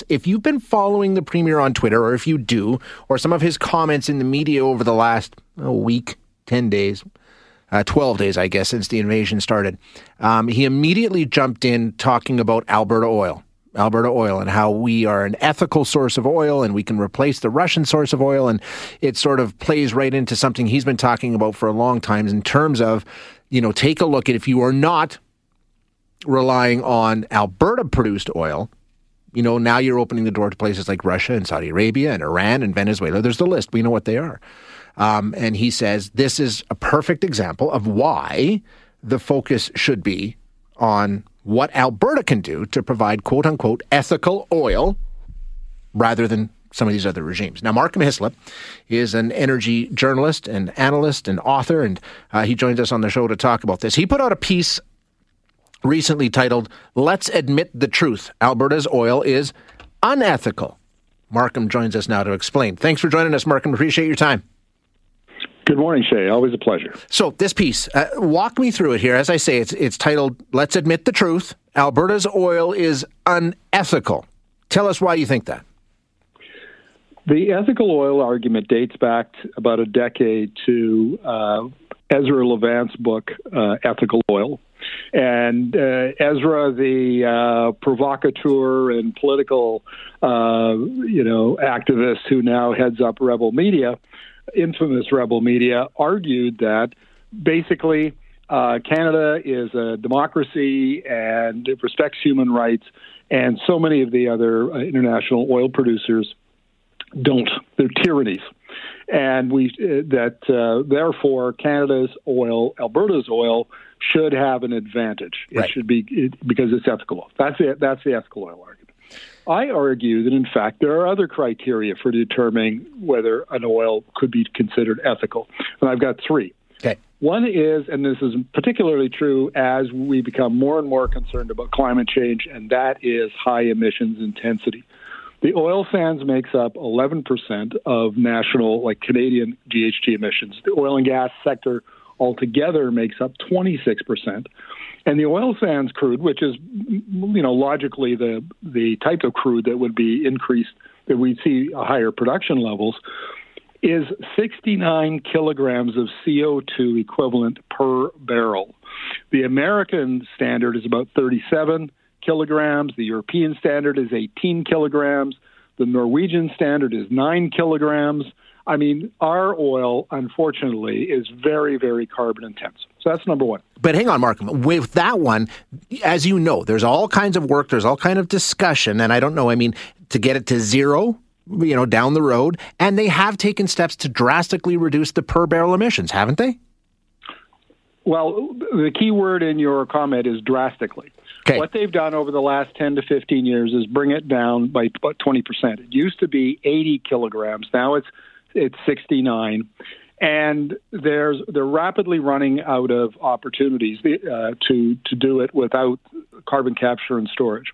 this. If you've been following the premier on Twitter, or if you do, or some of his comments in the media over the last oh, week, 10 days, uh, 12 days, I guess, since the invasion started, um, he immediately jumped in talking about Alberta oil. Alberta oil and how we are an ethical source of oil and we can replace the Russian source of oil. And it sort of plays right into something he's been talking about for a long time in terms of, you know, take a look at if you are not relying on Alberta produced oil, you know, now you're opening the door to places like Russia and Saudi Arabia and Iran and Venezuela. There's the list. We know what they are. Um, and he says this is a perfect example of why the focus should be on what Alberta can do to provide quote unquote ethical oil rather than some of these other regimes. Now, Markham Hislop is an energy journalist and analyst and author, and uh, he joins us on the show to talk about this. He put out a piece recently titled, Let's Admit the Truth Alberta's Oil is Unethical. Markham joins us now to explain. Thanks for joining us, Markham. Appreciate your time. Good morning, Shay. Always a pleasure. So, this piece, uh, walk me through it here. As I say, it's, it's titled Let's Admit the Truth Alberta's Oil is Unethical. Tell us why you think that. The ethical oil argument dates back about a decade to uh, Ezra Levant's book, uh, Ethical Oil. And uh, Ezra, the uh, provocateur and political, uh, you know, activist who now heads up Rebel Media, infamous rebel media, argued that basically uh, Canada is a democracy and it respects human rights, and so many of the other uh, international oil producers don't. They're tyrannies. And we uh, that therefore Canada's oil, Alberta's oil, should have an advantage. It right. should be it, because it's ethical. That's it. That's the ethical oil argument. I argue that, in fact, there are other criteria for determining whether an oil could be considered ethical. And I've got three. Okay. One is, and this is particularly true as we become more and more concerned about climate change, and that is high emissions intensity. The oil sands makes up 11% of national, like Canadian GHG emissions. The oil and gas sector altogether makes up 26%. And the oil sands crude, which is, you know, logically the the type of crude that would be increased, that we'd see higher production levels, is 69 kilograms of CO2 equivalent per barrel. The American standard is about 37 kilograms. The European standard is 18 kilograms. The Norwegian standard is 9 kilograms. I mean, our oil, unfortunately, is very, very carbon intensive. So that's number one. But hang on, Mark. With that one, as you know, there's all kinds of work, there's all kind of discussion, and I don't know. I mean, to get it to zero, you know, down the road, and they have taken steps to drastically reduce the per barrel emissions, haven't they? Well, the key word in your comment is drastically. Okay. What they've done over the last 10 to 15 years is bring it down by about 20%. It used to be 80 kilograms. Now it's it's 69 and there's they're rapidly running out of opportunities uh, to to do it without carbon capture and storage.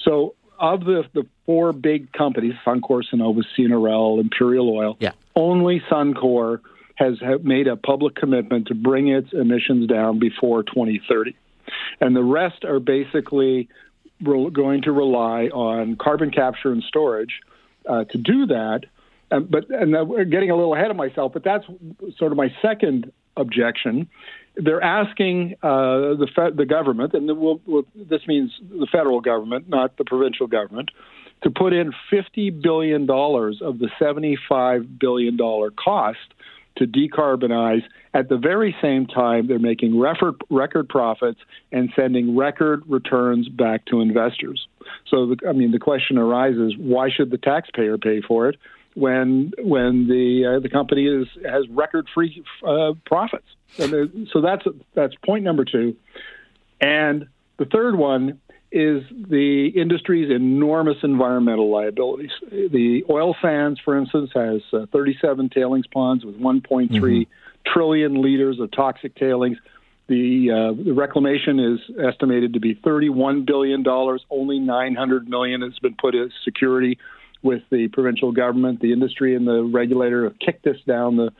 So of the the four big companies, Suncor, Cenovus, CNRL, Imperial Oil, yeah. only Suncor has made a public commitment to bring its emissions down before 2030, and the rest are basically going to rely on carbon capture and storage uh, to do that um, but and we're getting a little ahead of myself, but that's sort of my second objection. They're asking uh, the fe- the government, and we'll, we'll, this means the federal government, not the provincial government, to put in fifty billion dollars of the seventy-five billion dollar cost to decarbonize. At the very same time, they're making record record profits and sending record returns back to investors. So, the, I mean, the question arises: Why should the taxpayer pay for it? When when the uh, the company is has record free uh, profits. And so that's that's point number two, and the third one is the industry's enormous environmental liabilities. The oil sands, for instance, has uh, 37 tailings ponds with 1.3 mm-hmm. trillion liters of toxic tailings. The, uh, the reclamation is estimated to be 31 billion dollars. Only 900 million has been put as security with the provincial government, the industry, and the regulator have kicked this down the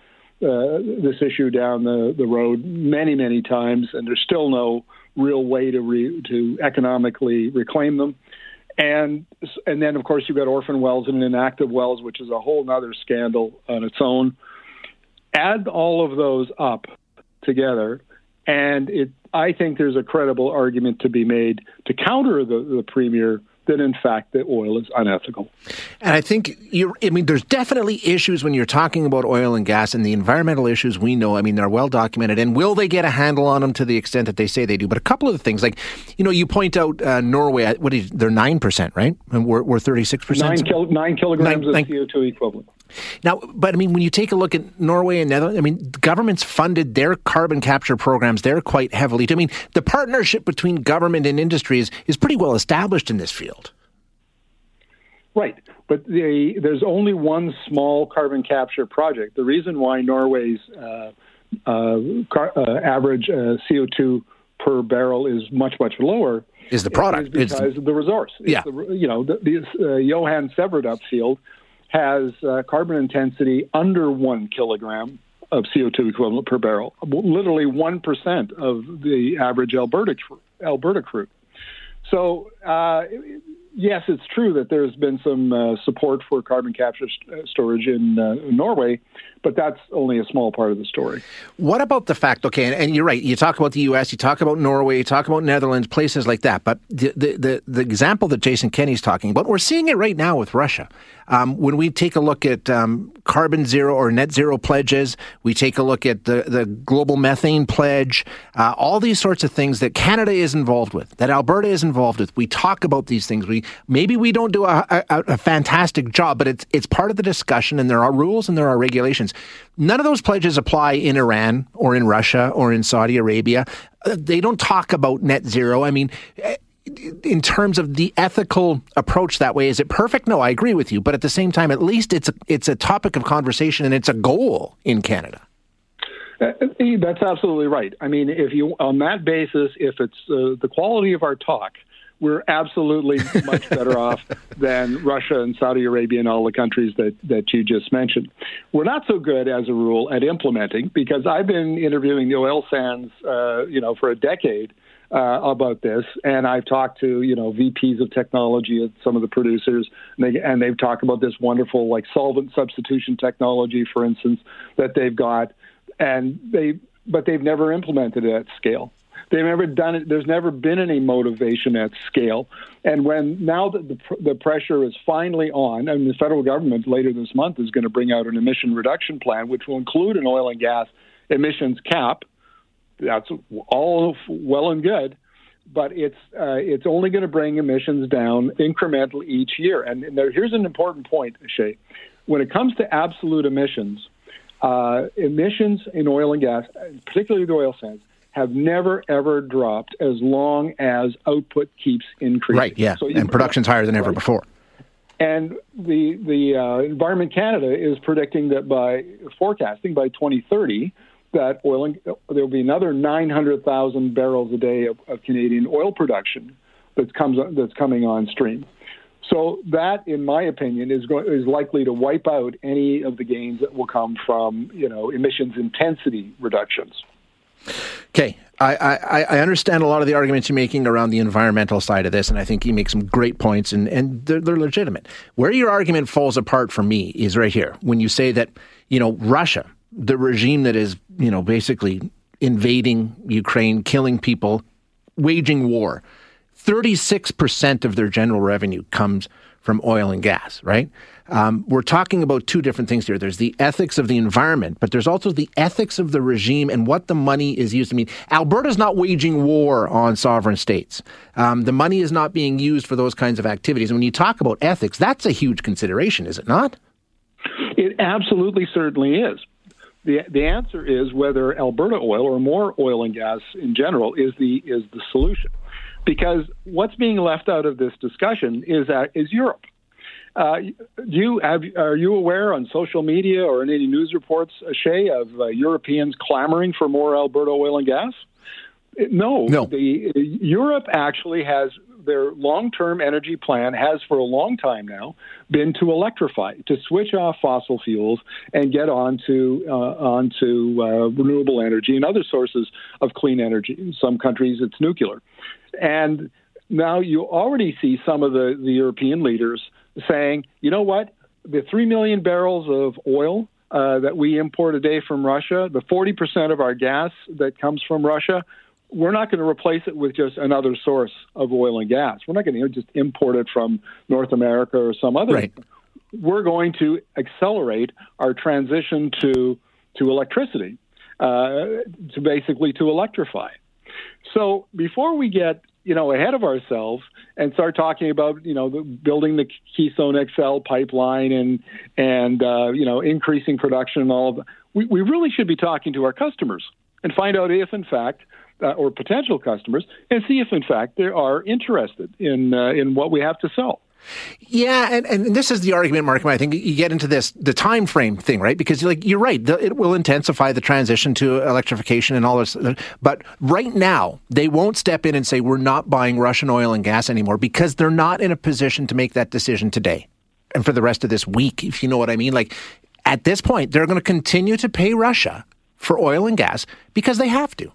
uh, this issue down the, the road many many times, and there's still no real way to re, to economically reclaim them. and and then of course you've got orphan wells and inactive wells, which is a whole other scandal on its own. Add all of those up together, and it I think there's a credible argument to be made to counter the, the premier that in fact the oil is unethical. And I think you I mean there's definitely issues when you're talking about oil and gas and the environmental issues we know. I mean they're well documented. And will they get a handle on them to the extent that they say they do? But a couple of the things like you know you point out uh, Norway what is they're 9% right? And we're, we're 36% 9, kil- 9 kilograms nine, of nine, CO2 equivalent now, but I mean, when you take a look at Norway and Netherlands, I mean, governments funded their carbon capture programs there quite heavily. I mean, the partnership between government and industry is, pretty well established in this field. Right, but the, there's only one small carbon capture project. The reason why Norway's uh, uh, car, uh, average uh, CO2 per barrel is much much lower is the product is because it's, of the resource. Yeah, the, you know, the, the uh, Johan Sverdrup field has uh, carbon intensity under one kilogram of CO2 equivalent per barrel, literally one percent of the average Alberta Alberta crude. So uh, yes, it's true that there's been some uh, support for carbon capture st- uh, storage in uh, Norway, but that's only a small part of the story. What about the fact, okay, and, and, you're right, you talk about the U.S., you talk about Norway, you talk about Netherlands, places like that, but the, the, the, the example that Jason Kenney's talking about, we're seeing it right now with Russia. Um, when we take a look at um, carbon zero or net zero pledges, we take a look at the, the global methane pledge, uh, all these sorts of things that Canada is involved with, that Alberta is involved with. We talk about these things. We maybe we don't do a, a, a fantastic job, but it's it's part of the discussion, and there are rules and there are regulations. None of those pledges apply in Iran or in Russia or in Saudi Arabia. Uh, they don't talk about net zero. I mean eh, in terms of the ethical approach that way is it perfect no i agree with you but at the same time at least it's a, it's a topic of conversation and it's a goal in canada uh, that's absolutely right i mean if you on that basis if it's uh, the quality of our talk we're absolutely much better off than Russia and Saudi Arabia and all the countries that, that you just mentioned. We're not so good, as a rule, at implementing because I've been interviewing the oil sands, uh, you know, for a decade uh, about this, and I've talked to you know VPs of technology at some of the producers, and, they, and they've talked about this wonderful like solvent substitution technology, for instance, that they've got, and they but they've never implemented it at scale. They've never done it. There's never been any motivation at scale. And when now that the, the pressure is finally on, and the federal government later this month is going to bring out an emission reduction plan, which will include an oil and gas emissions cap. That's all well and good, but it's uh, it's only going to bring emissions down incrementally each year. And, and there, here's an important point, Shay. When it comes to absolute emissions, uh, emissions in oil and gas, particularly the oil sands, have never ever dropped as long as output keeps increasing. Right. Yeah. So and production's higher than ever right. before. And the the uh, Environment Canada is predicting that by forecasting by 2030 that oil and, there will be another 900,000 barrels a day of, of Canadian oil production that comes that's coming on stream. So that, in my opinion, is going, is likely to wipe out any of the gains that will come from you know emissions intensity reductions. Okay, I, I, I, understand a lot of the arguments you're making around the environmental side of this, and I think you make some great points, and, and they're, they're legitimate. Where your argument falls apart for me is right here when you say that, you know, Russia, the regime that is, you know, basically invading Ukraine, killing people, waging war, 36% of their general revenue comes from oil and gas, right? Um, we're talking about two different things here. There's the ethics of the environment, but there's also the ethics of the regime and what the money is used to mean. Alberta's not waging war on sovereign states. Um, the money is not being used for those kinds of activities. And when you talk about ethics, that's a huge consideration, is it not? It absolutely certainly is. The, the answer is whether Alberta oil or more oil and gas in general is the is the solution because what's being left out of this discussion is that is Europe. Uh, you have, are you aware on social media or in any news reports, Shay, of uh, Europeans clamoring for more Alberta oil and gas? No, no. The, Europe actually has their long-term energy plan has for a long time now been to electrify, to switch off fossil fuels and get onto uh, onto uh, renewable energy and other sources of clean energy. In some countries, it's nuclear, and now you already see some of the, the European leaders saying, you know what, the 3 million barrels of oil uh, that we import a day from Russia, the 40% of our gas that comes from Russia, we're not going to replace it with just another source of oil and gas. We're not going to just import it from North America or some other. Right. We're going to accelerate our transition to to electricity, uh, to basically to electrify. So before we get you know ahead of ourselves and start talking about you know the, building the Keystone XL pipeline and and uh, you know increasing production and all of that, we, we really should be talking to our customers and find out if in fact uh, or potential customers and see if in fact they are interested in uh, in what we have to sell. Yeah, and, and this is the argument, Mark. I think you get into this the time frame thing, right? Because like you're right, the, it will intensify the transition to electrification and all this. But right now, they won't step in and say we're not buying Russian oil and gas anymore because they're not in a position to make that decision today and for the rest of this week, if you know what I mean. Like at this point, they're going to continue to pay Russia for oil and gas because they have to.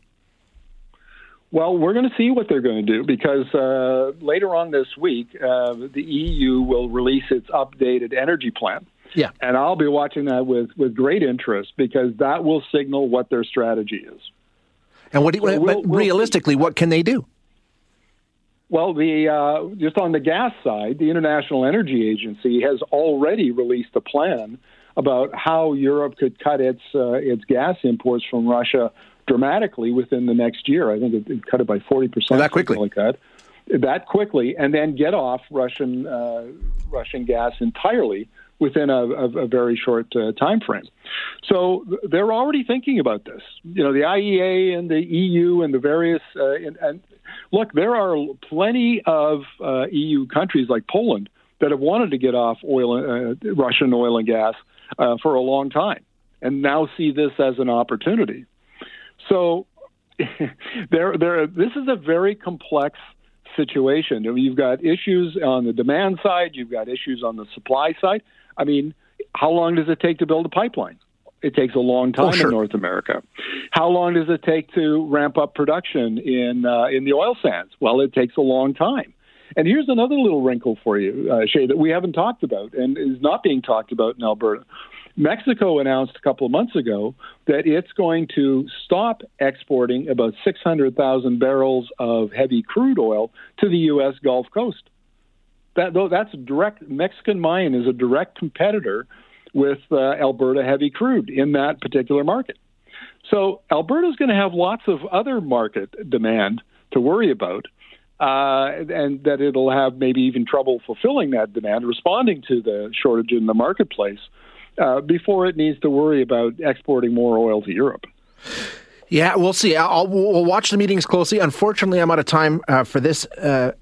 Well, we're going to see what they're going to do because uh, later on this week, uh, the EU will release its updated energy plan. Yeah. And I'll be watching that with, with great interest because that will signal what their strategy is. And what? Do you, so we'll, but we'll realistically, what can they do? Well, the uh, just on the gas side, the International Energy Agency has already released a plan about how Europe could cut its uh, its gas imports from Russia dramatically within the next year. I think it, it cut it by forty percent. that quickly, like that, that quickly, and then get off Russian uh, Russian gas entirely within a, a, a very short uh, time frame. So they're already thinking about this. You know, the IEA and the EU and the various uh, and, and look, there are plenty of uh, EU countries like Poland that have wanted to get off oil, uh, Russian oil and gas uh, for a long time, and now see this as an opportunity. So there, there. This is a very complex situation. You've got issues on the demand side. You've got issues on the supply side. I mean, how long does it take to build a pipeline? It takes a long time oh, sure. in North America. How long does it take to ramp up production in uh, in the oil sands? Well, it takes a long time. And here's another little wrinkle for you, uh, Shay, that we haven't talked about and is not being talked about in Alberta. Mexico announced a couple of months ago that it's going to stop exporting about 600,000 barrels of heavy crude oil to the U.S. Gulf Coast. That that's direct. Mexican Maya is a direct competitor with uh, Alberta heavy crude in that particular market. So Alberta is going to have lots of other market demand to worry about. Uh, and that it'll have maybe even trouble fulfilling that demand, responding to the shortage in the marketplace uh, before it needs to worry about exporting more oil to Europe. Yeah, we'll see. I'll, we'll watch the meetings closely. Unfortunately, I'm out of time uh, for this uh,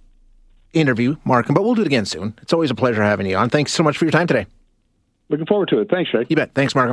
interview, Markham, but we'll do it again soon. It's always a pleasure having you on. Thanks so much for your time today. Looking forward to it. Thanks, Shay. You bet. Thanks, Markham.